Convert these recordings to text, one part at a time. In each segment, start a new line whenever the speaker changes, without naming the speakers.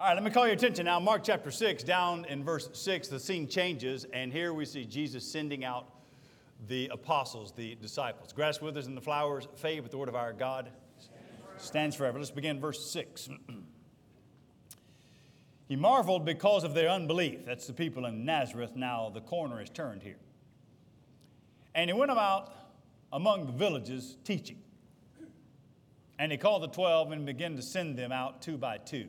All right, let me call your attention now. Mark chapter 6, down in verse 6, the scene changes, and here we see Jesus sending out the apostles, the disciples. Grass withers and the flowers fade, but the word of our God stands forever. Let's begin verse 6. he marveled because of their unbelief. That's the people in Nazareth. Now the corner is turned here. And he went about among the villages teaching. And he called the twelve and began to send them out two by two.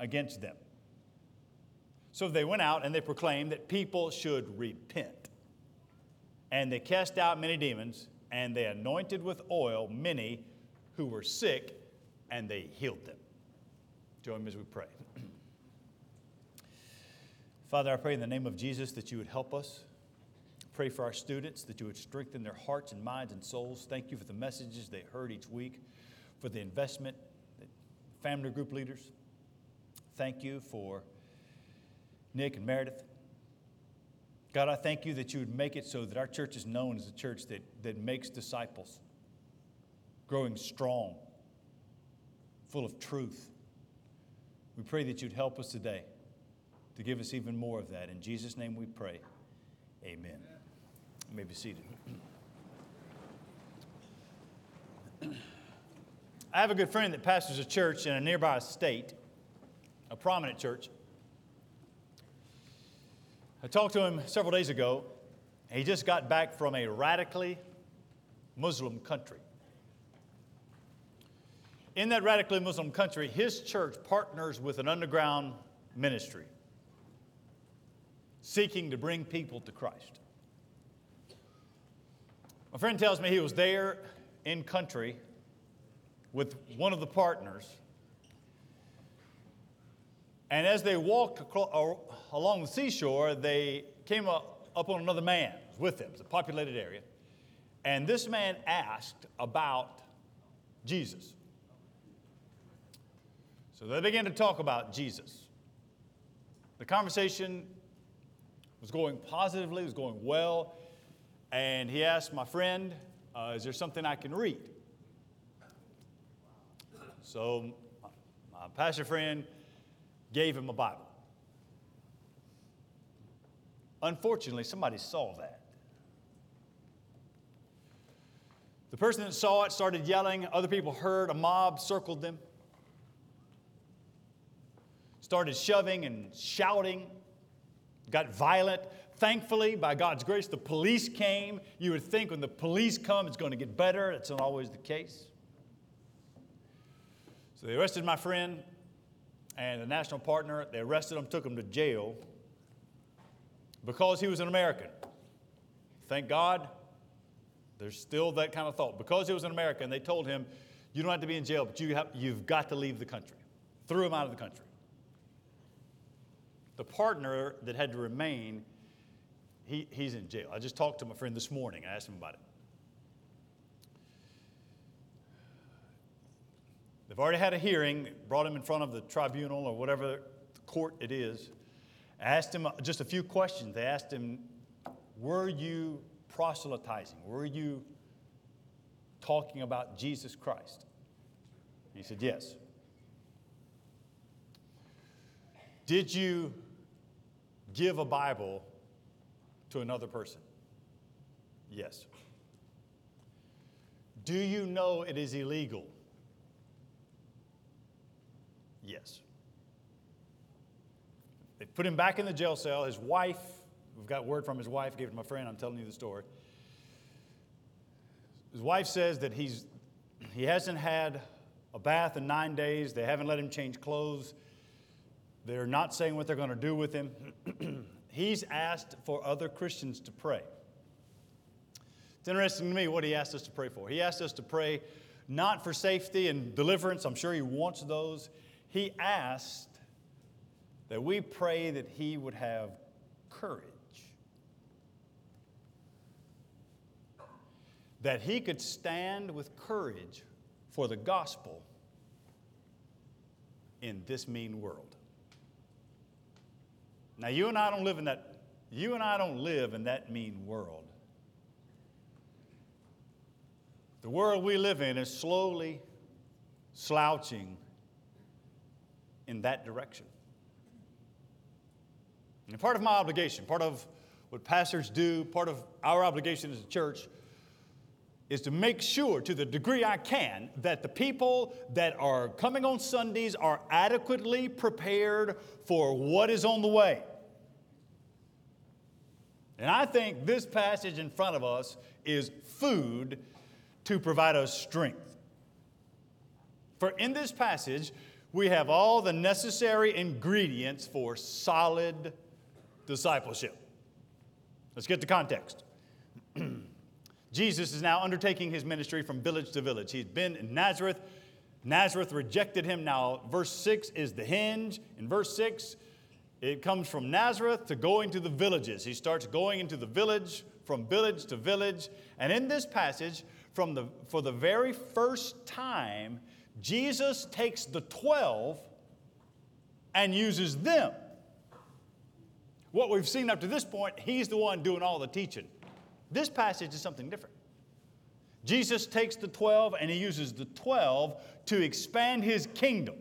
against them. So they went out and they proclaimed that people should repent. And they cast out many demons and they anointed with oil many who were sick and they healed them. Join me as we pray. Father, I pray in the name of Jesus that you would help us Pray for our students that you would strengthen their hearts and minds and souls. Thank you for the messages they heard each week, for the investment, that family group leaders. Thank you for Nick and Meredith. God, I thank you that you would make it so that our church is known as a church that, that makes disciples, growing strong, full of truth. We pray that you'd help us today to give us even more of that. In Jesus' name we pray. Amen. You may be seated. I have a good friend that pastors a church in a nearby state, a prominent church. I talked to him several days ago. He just got back from a radically Muslim country. In that radically Muslim country, his church partners with an underground ministry seeking to bring people to Christ. My friend tells me he was there in country with one of the partners. And as they walked along the seashore, they came up, on another man with them. It's a populated area. And this man asked about Jesus. So they began to talk about Jesus. The conversation was going positively, it was going well. And he asked my friend, uh, Is there something I can read? So my pastor friend gave him a Bible. Unfortunately, somebody saw that. The person that saw it started yelling. Other people heard. A mob circled them, started shoving and shouting, got violent. Thankfully, by God's grace, the police came. You would think when the police come, it's going to get better. That's not always the case. So they arrested my friend and the national partner. They arrested him, took him to jail because he was an American. Thank God, there's still that kind of thought. Because he was an American, they told him, You don't have to be in jail, but you have, you've got to leave the country. Threw him out of the country. The partner that had to remain he, he's in jail. I just talked to my friend this morning. I asked him about it. They've already had a hearing, brought him in front of the tribunal or whatever court it is. Asked him just a few questions. They asked him, Were you proselytizing? Were you talking about Jesus Christ? He said, Yes. Did you give a Bible to another person? Yes. Do you know it is illegal? Yes. They put him back in the jail cell. His wife, we've got word from his wife, gave it to my friend, I'm telling you the story. His wife says that he's, he hasn't had a bath in nine days. They haven't let him change clothes. They're not saying what they're going to do with him. he's asked for other Christians to pray. It's interesting to me what he asked us to pray for. He asked us to pray not for safety and deliverance, I'm sure he wants those. He asked that we pray that he would have courage. That he could stand with courage for the gospel in this mean world. Now, you and I don't live in that, you and I don't live in that mean world. The world we live in is slowly slouching in that direction. And part of my obligation, part of what pastors do, part of our obligation as a church is to make sure, to the degree I can, that the people that are coming on Sundays are adequately prepared for what is on the way. And I think this passage in front of us is food to provide us strength. For in this passage, we have all the necessary ingredients for solid discipleship. Let's get the context. Jesus is now undertaking his ministry from village to village. He's been in Nazareth. Nazareth rejected him. Now, verse 6 is the hinge. In verse 6, it comes from Nazareth to going to the villages. He starts going into the village, from village to village. And in this passage, from the, for the very first time, Jesus takes the 12 and uses them. What we've seen up to this point, he's the one doing all the teaching. This passage is something different. Jesus takes the 12 and he uses the 12 to expand his kingdom.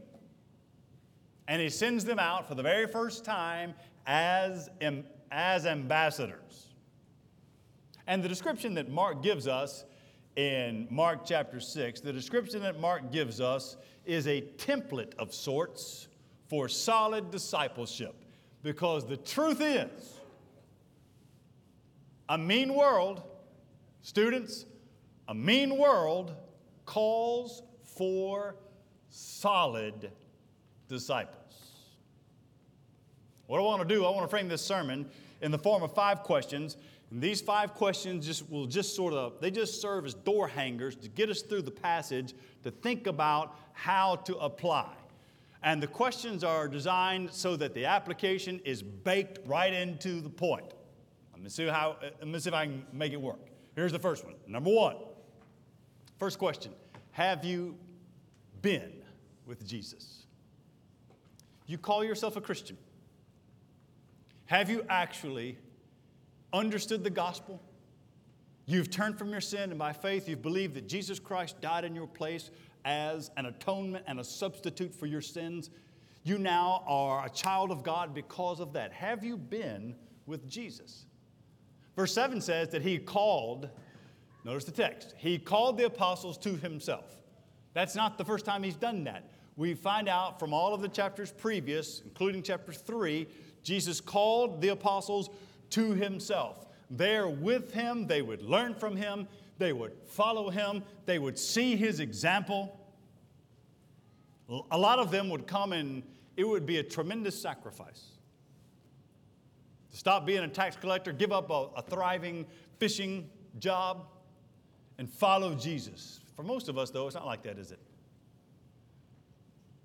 And he sends them out for the very first time as, as ambassadors. And the description that Mark gives us in Mark chapter 6, the description that Mark gives us is a template of sorts for solid discipleship. Because the truth is, a mean world, students, a mean world calls for solid disciples. What I want to do, I want to frame this sermon in the form of five questions. And these five questions just will just sort of, they just serve as door hangers to get us through the passage to think about how to apply. And the questions are designed so that the application is baked right into the point. Let me see, how, let me see if I can make it work. Here's the first one. Number one. First question Have you been with Jesus? You call yourself a Christian. Have you actually understood the gospel? You've turned from your sin, and by faith, you've believed that Jesus Christ died in your place as an atonement and a substitute for your sins. You now are a child of God because of that. Have you been with Jesus? Verse 7 says that he called, notice the text, he called the apostles to himself. That's not the first time he's done that. We find out from all of the chapters previous, including chapter 3, Jesus called the apostles to himself. There with him, they would learn from him, they would follow him, they would see his example. A lot of them would come and it would be a tremendous sacrifice to stop being a tax collector, give up a, a thriving fishing job, and follow Jesus. For most of us, though, it's not like that, is it?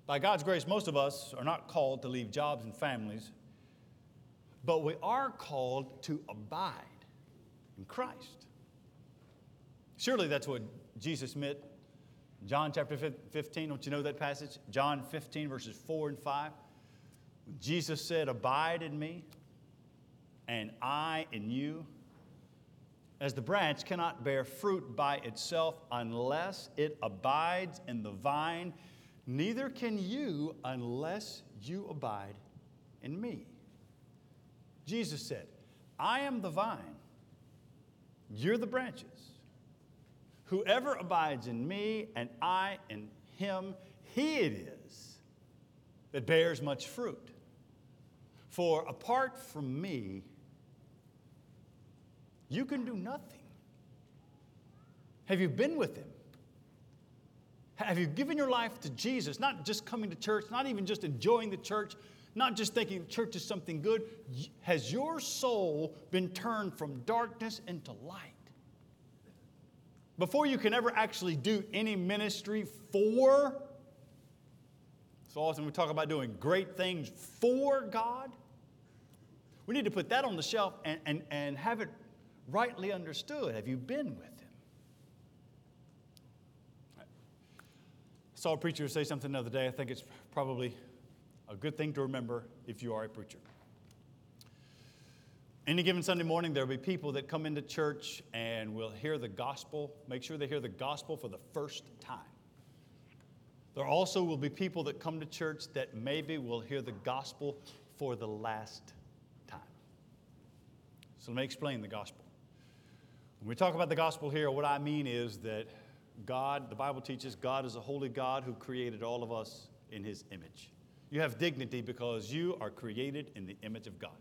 By God's grace, most of us are not called to leave jobs and families, but we are called to abide in Christ. Surely that's what Jesus meant. John chapter 15, don't you know that passage? John 15, verses 4 and 5. Jesus said, Abide in me, and I in you. As the branch cannot bear fruit by itself unless it abides in the vine, neither can you unless you abide in me. Jesus said, I am the vine, you're the branches. Whoever abides in me and I in him, he it is that bears much fruit. For apart from me, you can do nothing. Have you been with Him? Have you given your life to Jesus? Not just coming to church, not even just enjoying the church, not just thinking church is something good. Has your soul been turned from darkness into light? Before you can ever actually do any ministry for So often we talk about doing great things for God. We need to put that on the shelf and, and, and have it rightly understood. Have you been with Him? I saw a preacher say something the other day. I think it's probably a good thing to remember if you are a preacher. Any given Sunday morning, there will be people that come into church and will hear the gospel, make sure they hear the gospel for the first time. There also will be people that come to church that maybe will hear the gospel for the last time. So let me explain the gospel. When we talk about the gospel here, what I mean is that God, the Bible teaches, God is a holy God who created all of us in his image. You have dignity because you are created in the image of God.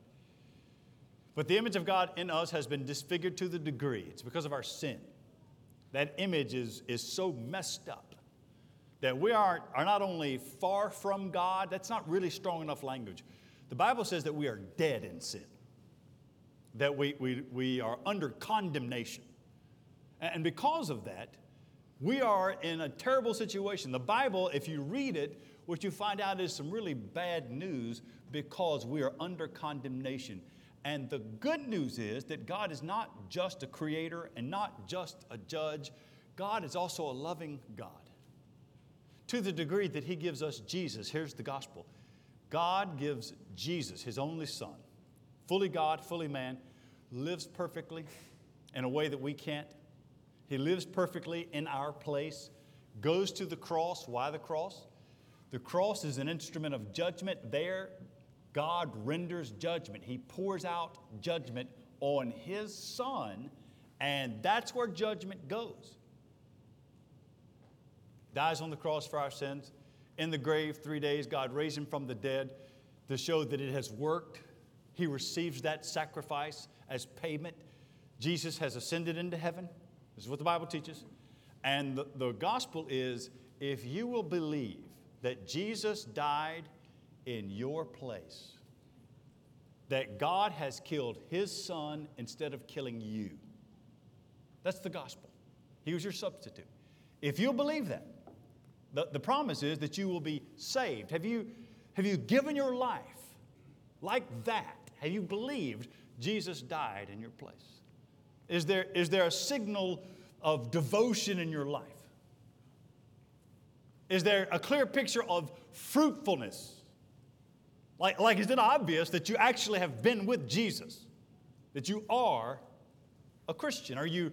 But the image of God in us has been disfigured to the degree, it's because of our sin. That image is, is so messed up that we are, are not only far from God, that's not really strong enough language. The Bible says that we are dead in sin, that we, we, we are under condemnation. And because of that, we are in a terrible situation. The Bible, if you read it, what you find out is some really bad news because we are under condemnation. And the good news is that God is not just a creator and not just a judge, God is also a loving God. To the degree that He gives us Jesus, here's the gospel God gives Jesus, His only Son, fully God, fully man, lives perfectly in a way that we can't. He lives perfectly in our place, goes to the cross. Why the cross? The cross is an instrument of judgment. There, God renders judgment. He pours out judgment on His Son, and that's where judgment goes. Dies on the cross for our sins. In the grave, three days, God raised Him from the dead to show that it has worked. He receives that sacrifice as payment. Jesus has ascended into heaven. This is what the Bible teaches. And the, the gospel is if you will believe that Jesus died in your place, that God has killed his son instead of killing you. That's the gospel. He was your substitute. If you'll believe that, the, the promise is that you will be saved. Have you, have you given your life like that? Have you believed Jesus died in your place? Is there, is there a signal of devotion in your life? Is there a clear picture of fruitfulness? Like, like is it obvious that you actually have been with Jesus? That you are a Christian? Are you,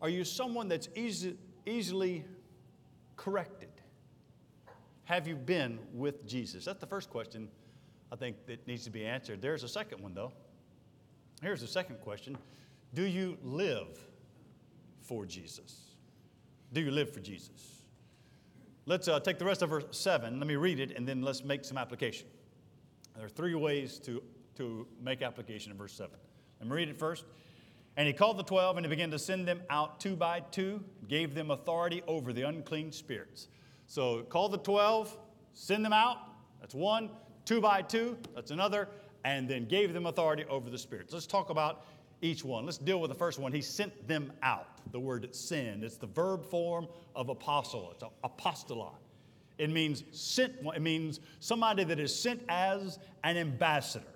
are you someone that's easy, easily corrected? Have you been with Jesus? That's the first question I think that needs to be answered. There's a second one, though. Here's the second question Do you live for Jesus? Do you live for Jesus? Let's uh, take the rest of verse 7. Let me read it and then let's make some application. There are three ways to, to make application in verse 7. Let me read it first. And he called the twelve and he began to send them out two by two, gave them authority over the unclean spirits. So call the twelve, send them out, that's one, two by two, that's another, and then gave them authority over the spirits. Let's talk about each one. Let's deal with the first one. He sent them out. The word send, it's the verb form of apostle, it's apostolon. It means sent, it means somebody that is sent as an ambassador.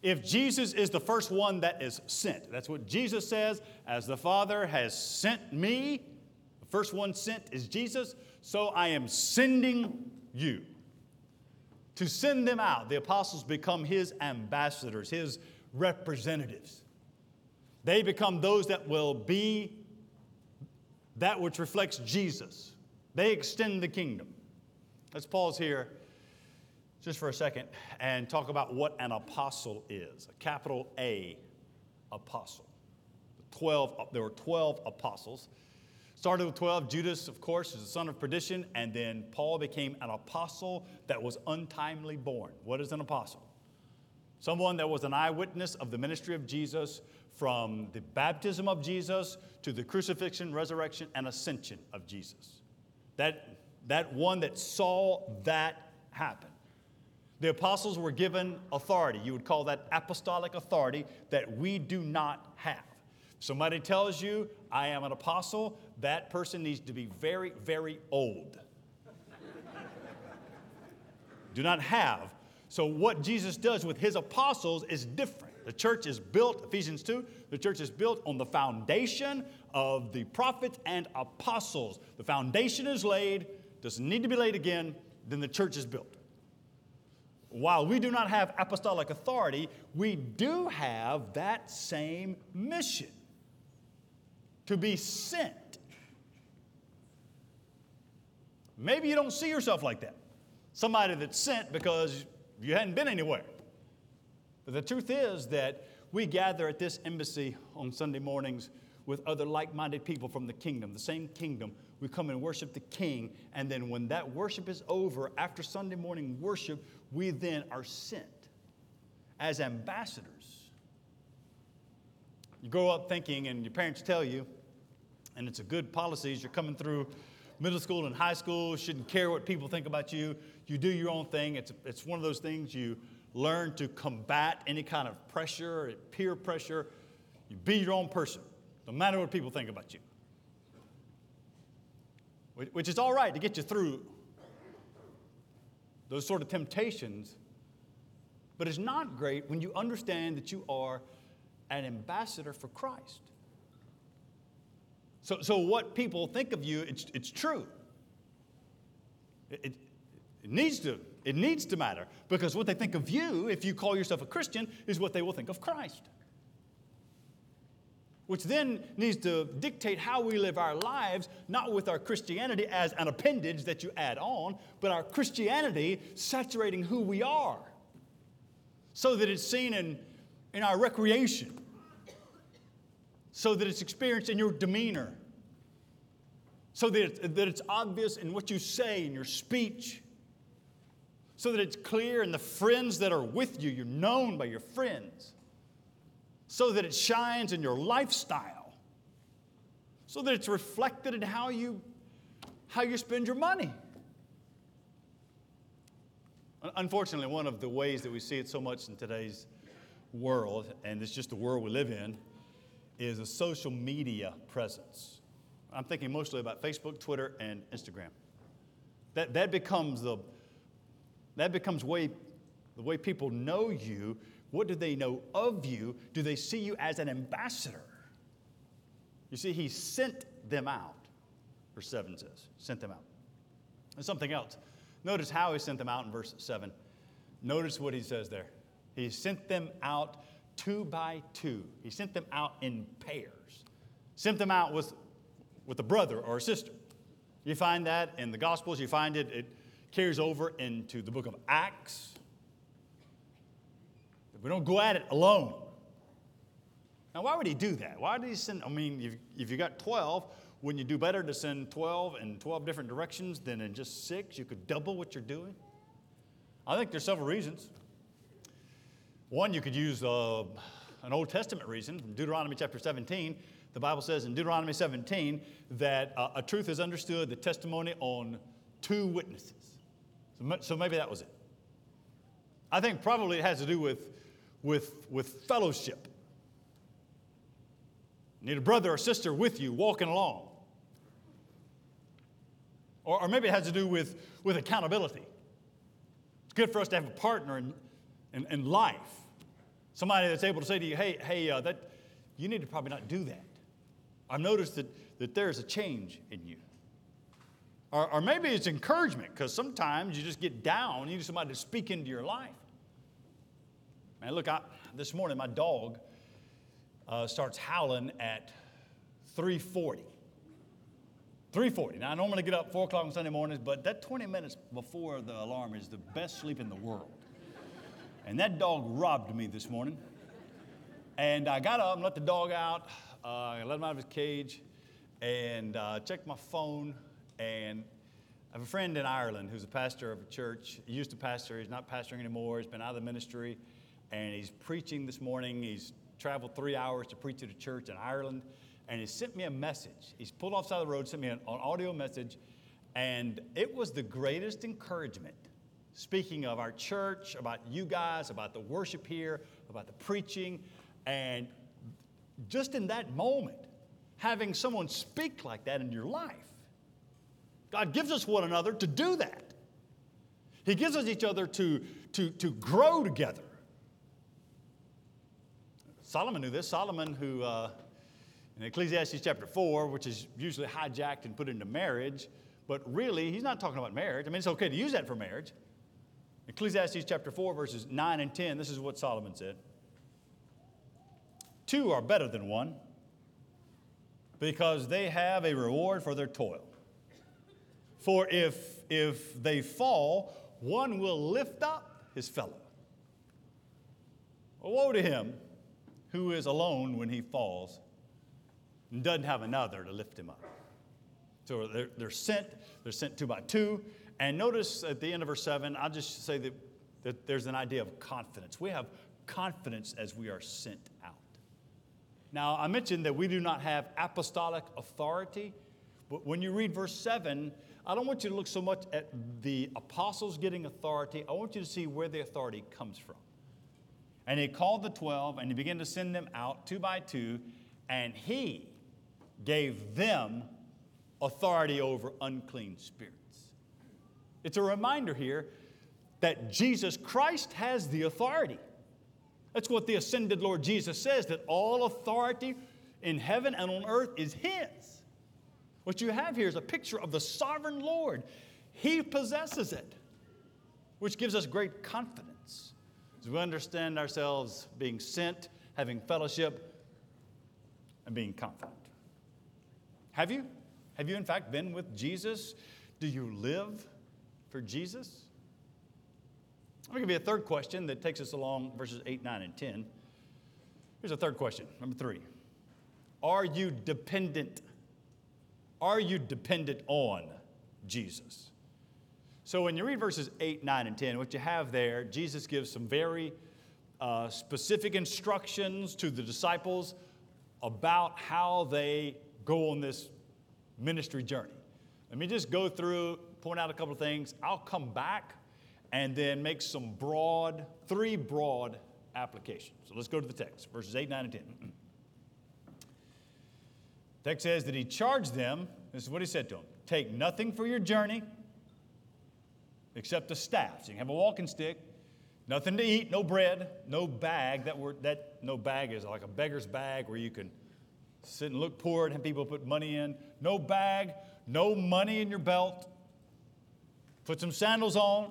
If Jesus is the first one that is sent, that's what Jesus says, as the Father has sent me, the first one sent is Jesus, so I am sending you. To send them out, the apostles become his ambassadors, his representatives. They become those that will be that which reflects Jesus. They extend the kingdom. Let's pause here just for a second and talk about what an apostle is a capital A apostle. 12, there were 12 apostles. Started with 12. Judas, of course, is the son of perdition, and then Paul became an apostle that was untimely born. What is an apostle? Someone that was an eyewitness of the ministry of Jesus from the baptism of Jesus to the crucifixion, resurrection, and ascension of Jesus. That, that one that saw that happen. The apostles were given authority. You would call that apostolic authority that we do not have. Somebody tells you, I am an apostle, that person needs to be very, very old. do not have. So, what Jesus does with his apostles is different. The church is built, Ephesians 2, the church is built on the foundation of the prophets and apostles. The foundation is laid, doesn't need to be laid again, then the church is built. While we do not have apostolic authority, we do have that same mission to be sent. Maybe you don't see yourself like that. Somebody that's sent because you hadn't been anywhere. But the truth is that we gather at this embassy on Sunday mornings with other like minded people from the kingdom, the same kingdom. We come and worship the King, and then when that worship is over, after Sunday morning worship, we then are sent as ambassadors. You grow up thinking, and your parents tell you, and it's a good policy as you're coming through middle school and high school, shouldn't care what people think about you. You do your own thing. It's, it's one of those things you learn to combat any kind of pressure, peer pressure. You be your own person, no matter what people think about you. Which is all right to get you through those sort of temptations, but it's not great when you understand that you are an ambassador for Christ. So, so what people think of you, it's, it's true. It, it, needs to, it needs to matter because what they think of you, if you call yourself a Christian, is what they will think of Christ. Which then needs to dictate how we live our lives, not with our Christianity as an appendage that you add on, but our Christianity saturating who we are so that it's seen in, in our recreation so that it's experienced in your demeanor, so that it's, that it's obvious in what you say in your speech, so that it's clear in the friends that are with you, you're known by your friends, so that it shines in your lifestyle, so that it's reflected in how you, how you spend your money. Unfortunately, one of the ways that we see it so much in today's world, and it's just the world we live in, is a social media presence. I'm thinking mostly about Facebook, Twitter, and Instagram. That, that becomes the that becomes way the way people know you. What do they know of you? Do they see you as an ambassador? You see, he sent them out, verse 7 says, sent them out. And something else. Notice how he sent them out in verse 7. Notice what he says there. He sent them out two by two. He sent them out in pairs, sent them out with, with a brother or a sister. You find that in the Gospels, you find it, it carries over into the book of Acts. We don't go at it alone. Now, why would he do that? Why did he send? I mean, if, if you got 12, wouldn't you do better to send 12 in 12 different directions than in just six? You could double what you're doing. I think there's several reasons. One, you could use uh, an Old Testament reason from Deuteronomy chapter 17. The Bible says in Deuteronomy 17 that uh, a truth is understood, the testimony on two witnesses. So, maybe that was it. I think probably it has to do with, with, with fellowship. You need a brother or sister with you walking along. Or, or maybe it has to do with, with accountability. It's good for us to have a partner in, in, in life. Somebody that's able to say to you, hey, hey, uh, that, you need to probably not do that. I've noticed that, that there's a change in you. Or, or maybe it's encouragement, because sometimes you just get down, you need somebody to speak into your life. Man, look, I, this morning my dog uh, starts howling at 340. 340. Now, I normally get up 4 o'clock on Sunday mornings, but that 20 minutes before the alarm is the best sleep in the world. And that dog robbed me this morning. And I got up and let the dog out. Uh, I let him out of his cage and uh, checked my phone. And I have a friend in Ireland who's a pastor of a church. He used to pastor, he's not pastoring anymore. He's been out of the ministry. And he's preaching this morning. He's traveled three hours to preach at a church in Ireland. And he sent me a message. He's pulled off side of the road, sent me an, an audio message. And it was the greatest encouragement speaking of our church, about you guys, about the worship here, about the preaching. And just in that moment, having someone speak like that in your life, God gives us one another to do that. He gives us each other to, to, to grow together. Solomon knew this. Solomon, who uh, in Ecclesiastes chapter 4, which is usually hijacked and put into marriage, but really, he's not talking about marriage. I mean, it's okay to use that for marriage. Ecclesiastes chapter 4, verses 9 and 10, this is what Solomon said Two are better than one because they have a reward for their toil. For if, if they fall, one will lift up his fellow. Woe to him who is alone when he falls and doesn't have another to lift him up. So they're, they're sent, they're sent two by two. And notice at the end of verse 7, I'll just say that, that there's an idea of confidence. We have confidence as we are sent out. Now, I mentioned that we do not have apostolic authority, but when you read verse 7, I don't want you to look so much at the apostles getting authority. I want you to see where the authority comes from. And he called the 12 and he began to send them out two by two, and he gave them authority over unclean spirits. It's a reminder here that Jesus Christ has the authority. That's what the ascended Lord Jesus says that all authority in heaven and on earth is His. What you have here is a picture of the sovereign Lord. He possesses it, which gives us great confidence as we understand ourselves being sent, having fellowship, and being confident. Have you? Have you, in fact, been with Jesus? Do you live for Jesus? I'm going to give you a third question that takes us along verses 8, 9, and 10. Here's a third question, number three. Are you dependent? Are you dependent on Jesus? So when you read verses 8, 9, and 10, what you have there, Jesus gives some very uh, specific instructions to the disciples about how they go on this ministry journey. Let me just go through, point out a couple of things. I'll come back and then make some broad, three broad applications. So let's go to the text, verses 8, 9, and 10. text says that he charged them, this is what he said to them take nothing for your journey except a staff. So you can have a walking stick, nothing to eat, no bread, no bag. That word, that no bag is like a beggar's bag where you can sit and look poor and have people put money in. No bag, no money in your belt. Put some sandals on,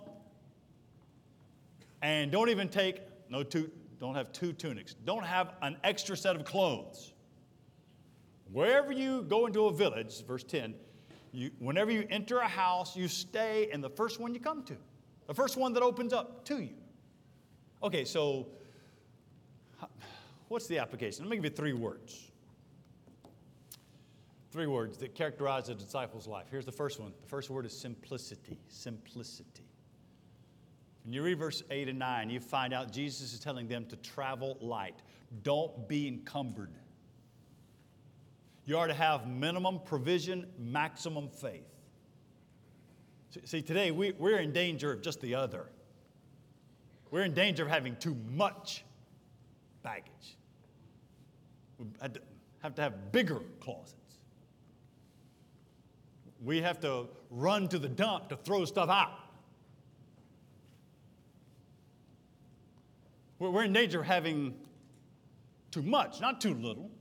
and don't even take no two. Don't have two tunics. Don't have an extra set of clothes. Wherever you go into a village, verse 10, you, whenever you enter a house, you stay in the first one you come to, the first one that opens up to you. Okay, so what's the application? Let me give you three words. Three words that characterize a disciple's life. Here's the first one. The first word is simplicity. Simplicity. When you read verse 8 and 9, you find out Jesus is telling them to travel light. Don't be encumbered. You are to have minimum provision, maximum faith. See, today we, we're in danger of just the other. We're in danger of having too much baggage. We have to have bigger closets. We have to run to the dump to throw stuff out. We're in danger of having too much, not too little.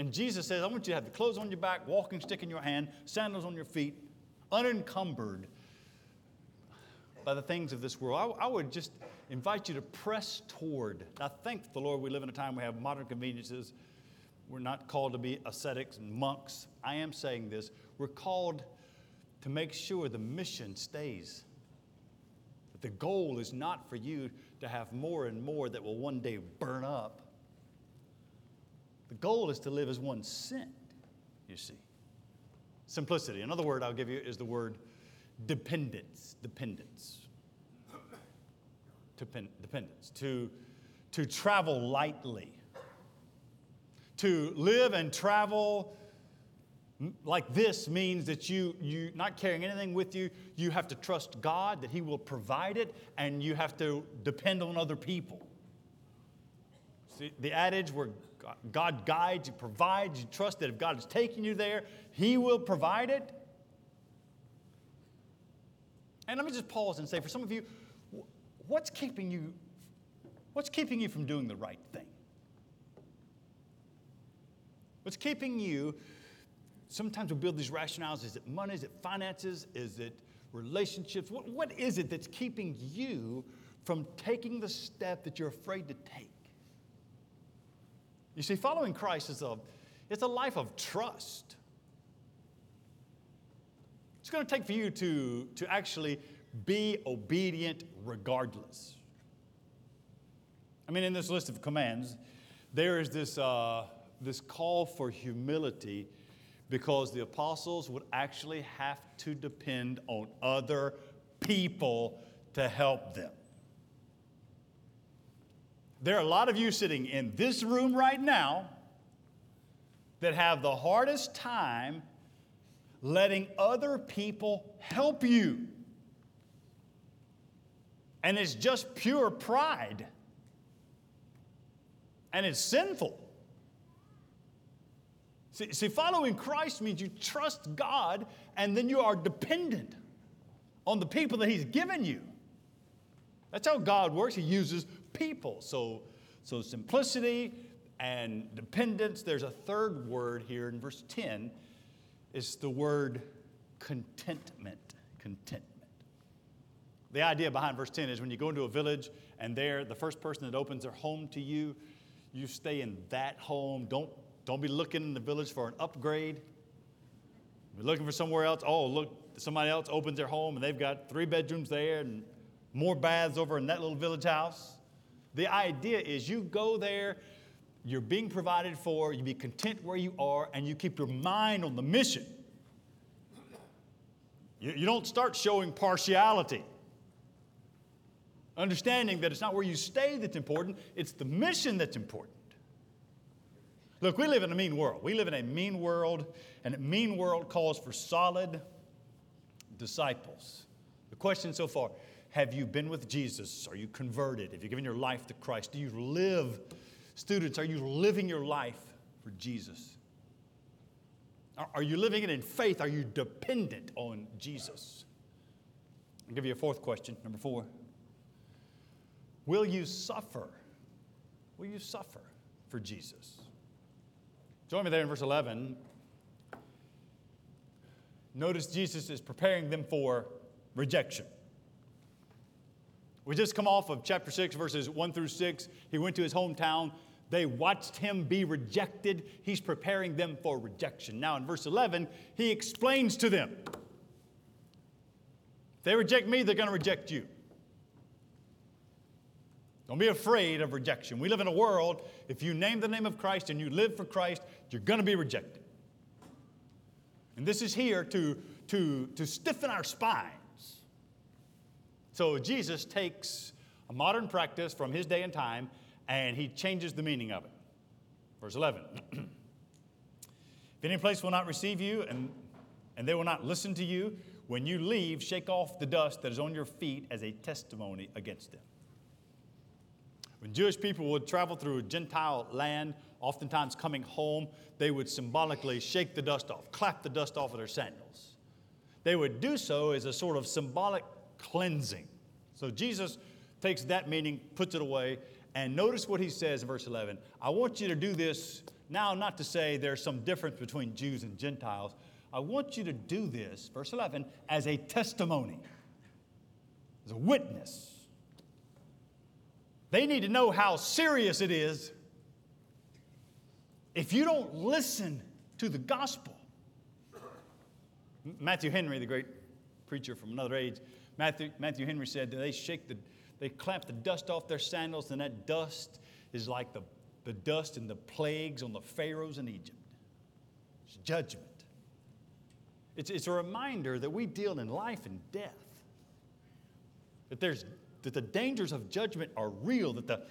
And Jesus says, I want you to have the clothes on your back, walking stick in your hand, sandals on your feet, unencumbered by the things of this world. I, I would just invite you to press toward. I thank the Lord we live in a time we have modern conveniences. We're not called to be ascetics and monks. I am saying this. We're called to make sure the mission stays. That the goal is not for you to have more and more that will one day burn up the goal is to live as one sent, you see. Simplicity. Another word I'll give you is the word dependence. Dependence. Dependence. To, to travel lightly. To live and travel like this means that you you not carrying anything with you you have to trust god that he will provide it and you have to depend on other people See, the adage where God guides, He provides, you trust that if God is taking you there, He will provide it. And let me just pause and say for some of you, what's keeping you what's keeping you from doing the right thing? What's keeping you sometimes we build these rationales is it money, is it finances, is it relationships? What, what is it that's keeping you from taking the step that you're afraid to take? You see, following Christ is a, it's a life of trust. It's going to take for you to, to actually be obedient regardless. I mean, in this list of commands, there is this, uh, this call for humility because the apostles would actually have to depend on other people to help them. There are a lot of you sitting in this room right now that have the hardest time letting other people help you. And it's just pure pride. And it's sinful. See, see, following Christ means you trust God and then you are dependent on the people that He's given you. That's how God works. He uses people. So, so simplicity and dependence. There's a third word here in verse 10. It's the word contentment. Contentment. The idea behind verse 10 is when you go into a village and there, the first person that opens their home to you, you stay in that home. Don't, don't be looking in the village for an upgrade. Be looking for somewhere else. Oh, look, somebody else opens their home and they've got three bedrooms there and more baths over in that little village house. The idea is you go there, you're being provided for, you be content where you are, and you keep your mind on the mission. You, you don't start showing partiality. Understanding that it's not where you stay that's important, it's the mission that's important. Look, we live in a mean world. We live in a mean world, and a mean world calls for solid disciples. The question so far have you been with Jesus? Are you converted? Have you given your life to Christ? Do you live, students, are you living your life for Jesus? Are you living it in faith? Are you dependent on Jesus? I'll give you a fourth question, number four. Will you suffer? Will you suffer for Jesus? Join me there in verse 11. Notice Jesus is preparing them for rejection. We just come off of chapter 6, verses 1 through 6. He went to his hometown. They watched him be rejected. He's preparing them for rejection. Now, in verse 11, he explains to them if they reject me, they're going to reject you. Don't be afraid of rejection. We live in a world, if you name the name of Christ and you live for Christ, you're going to be rejected. And this is here to, to, to stiffen our spine so Jesus takes a modern practice from his day and time and he changes the meaning of it. Verse 11 If any place will not receive you and, and they will not listen to you, when you leave, shake off the dust that is on your feet as a testimony against them. When Jewish people would travel through a Gentile land, oftentimes coming home, they would symbolically shake the dust off, clap the dust off of their sandals. They would do so as a sort of symbolic cleansing. So Jesus takes that meaning, puts it away, and notice what he says in verse 11. I want you to do this now, not to say there's some difference between Jews and Gentiles. I want you to do this, verse 11, as a testimony, as a witness. They need to know how serious it is if you don't listen to the gospel. Matthew Henry, the great preacher from another age, Matthew, Matthew Henry said they shake the, they clamp the dust off their sandals, and that dust is like the, the dust and the plagues on the pharaohs in Egypt. It's judgment. It's, it's a reminder that we deal in life and death. That, there's, that the dangers of judgment are real, that the,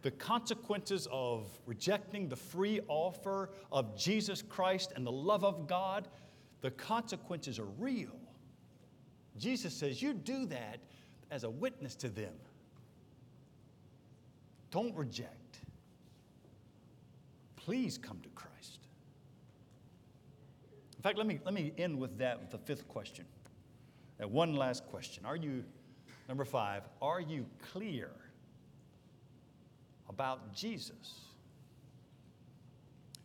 the consequences of rejecting the free offer of Jesus Christ and the love of God, the consequences are real. Jesus says, You do that as a witness to them. Don't reject. Please come to Christ. In fact, let me, let me end with that with the fifth question. Now, one last question. Are you, number five, are you clear about Jesus?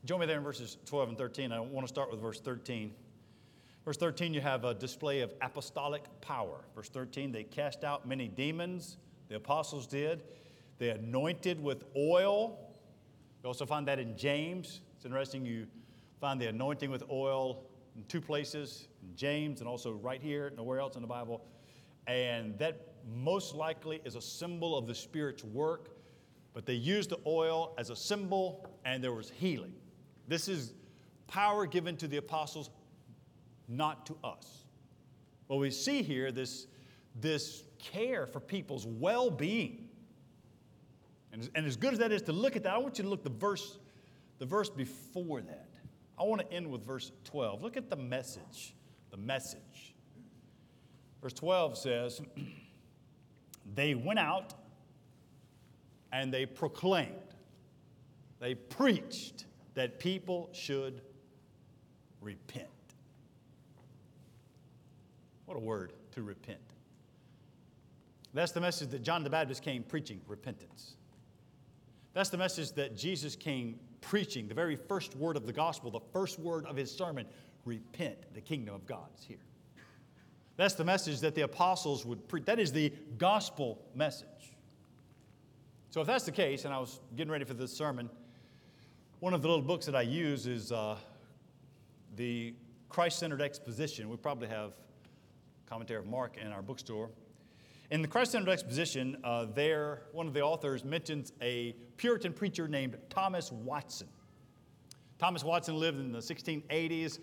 Join me there in verses 12 and 13. I want to start with verse 13. Verse 13, you have a display of apostolic power. Verse 13, they cast out many demons, the apostles did. They anointed with oil. You also find that in James. It's interesting, you find the anointing with oil in two places, in James and also right here, nowhere else in the Bible. And that most likely is a symbol of the Spirit's work. But they used the oil as a symbol, and there was healing. This is power given to the apostles, not to us. Well, we see here this, this care for people's well being. And, and as good as that is to look at that, I want you to look the verse, the verse before that. I want to end with verse 12. Look at the message. The message. Verse 12 says, They went out and they proclaimed, they preached that people should repent. What a word to repent. That's the message that John the Baptist came preaching repentance. That's the message that Jesus came preaching, the very first word of the gospel, the first word of his sermon repent, the kingdom of God is here. That's the message that the apostles would preach. That is the gospel message. So, if that's the case, and I was getting ready for this sermon, one of the little books that I use is uh, the Christ centered exposition. We probably have commentary of Mark in our bookstore. In the Christ centered exposition, uh, there, one of the authors mentions a Puritan preacher named Thomas Watson. Thomas Watson lived in the 1680s.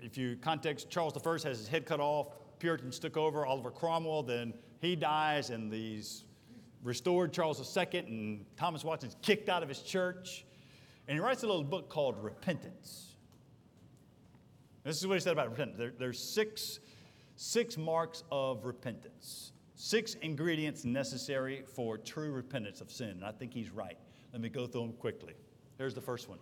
If you context, Charles I has his head cut off, Puritans took over, Oliver Cromwell, then he dies, and these restored Charles II, and Thomas Watson's kicked out of his church. And he writes a little book called Repentance. This is what he said about repentance. There, there's six, six marks of repentance. Six ingredients necessary for true repentance of sin. And I think he's right. Let me go through them quickly. Here's the first one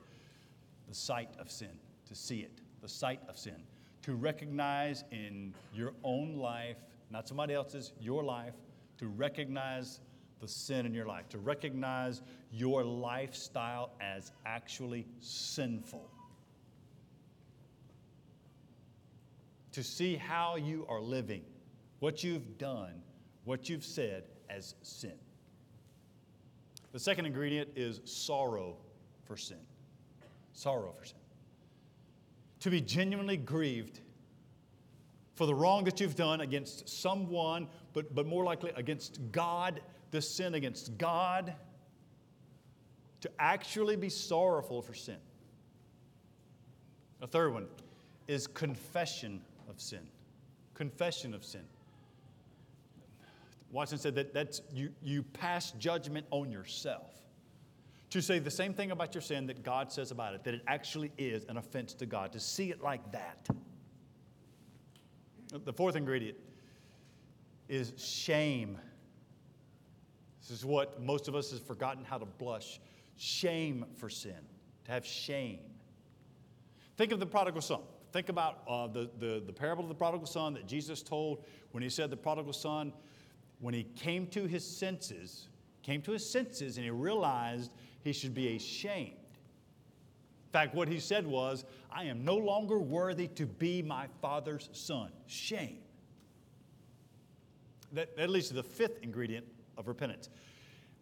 the sight of sin, to see it, the sight of sin. To recognize in your own life, not somebody else's, your life, to recognize the sin in your life, to recognize your lifestyle as actually sinful. To see how you are living, what you've done, what you've said as sin. The second ingredient is sorrow for sin. Sorrow for sin. To be genuinely grieved for the wrong that you've done against someone, but, but more likely against God, the sin against God. To actually be sorrowful for sin. A third one is confession of sin. Confession of sin. Watson said that that's, you, you pass judgment on yourself. To say the same thing about your sin that God says about it, that it actually is an offense to God, to see it like that. The fourth ingredient is shame. This is what most of us have forgotten how to blush. Shame for sin, to have shame. Think of the prodigal son. Think about uh, the, the, the parable of the prodigal son that Jesus told when he said the prodigal son when he came to his senses, came to his senses and he realized he should be ashamed. In fact, what he said was, I am no longer worthy to be my father's son. Shame. That, that leads to the fifth ingredient of repentance,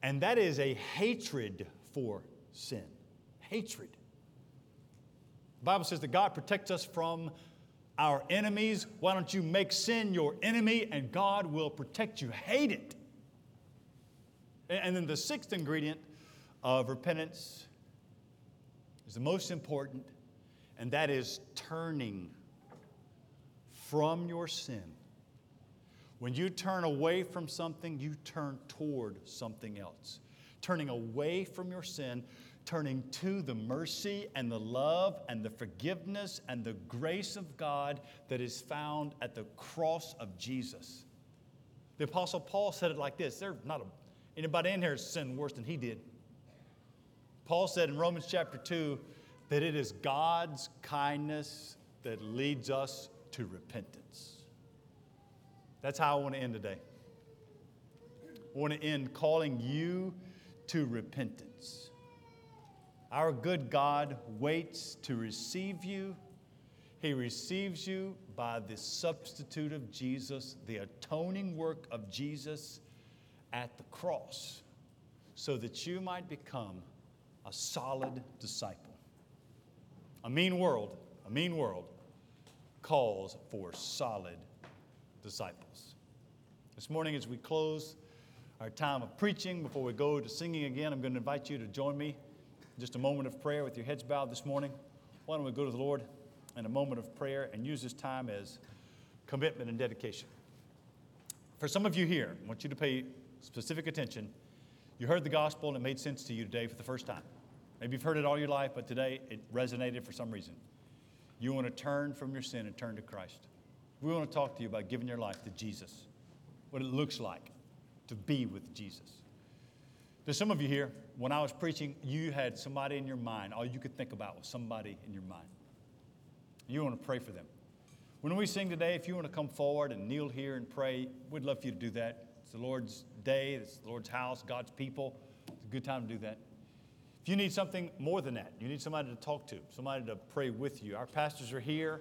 and that is a hatred for sin. Hatred. Bible says that God protects us from our enemies. Why don't you make sin your enemy and God will protect you? Hate it. And then the sixth ingredient of repentance is the most important, and that is turning from your sin. When you turn away from something, you turn toward something else. Turning away from your sin turning to the mercy and the love and the forgiveness and the grace of God that is found at the cross of Jesus. The Apostle Paul said it like this There's not a, anybody in here has sinned worse than he did. Paul said in Romans chapter 2 that it is God's kindness that leads us to repentance. That's how I want to end today. I want to end calling you to repentance. Our good God waits to receive you. He receives you by the substitute of Jesus, the atoning work of Jesus at the cross, so that you might become a solid disciple. A mean world, a mean world calls for solid disciples. This morning, as we close our time of preaching, before we go to singing again, I'm going to invite you to join me just a moment of prayer with your heads bowed this morning. Why don't we go to the Lord in a moment of prayer and use this time as commitment and dedication? For some of you here, I want you to pay specific attention. You heard the gospel and it made sense to you today for the first time. Maybe you've heard it all your life, but today it resonated for some reason. You want to turn from your sin and turn to Christ. We want to talk to you about giving your life to Jesus, what it looks like to be with Jesus. There's some of you here, when I was preaching, you had somebody in your mind. All you could think about was somebody in your mind. You want to pray for them. When we sing today, if you want to come forward and kneel here and pray, we'd love for you to do that. It's the Lord's day, it's the Lord's house, God's people. It's a good time to do that. If you need something more than that, you need somebody to talk to, somebody to pray with you. Our pastors are here,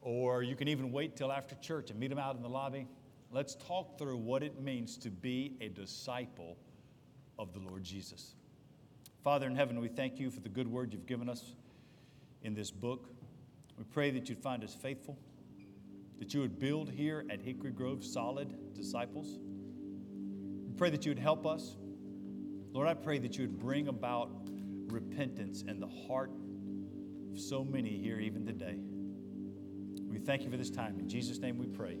or you can even wait till after church and meet them out in the lobby. Let's talk through what it means to be a disciple of the Lord Jesus. Father in heaven, we thank you for the good word you've given us in this book. We pray that you'd find us faithful, that you would build here at Hickory Grove solid disciples. We pray that you would help us. Lord, I pray that you would bring about repentance in the heart of so many here even today. We thank you for this time. In Jesus' name we pray.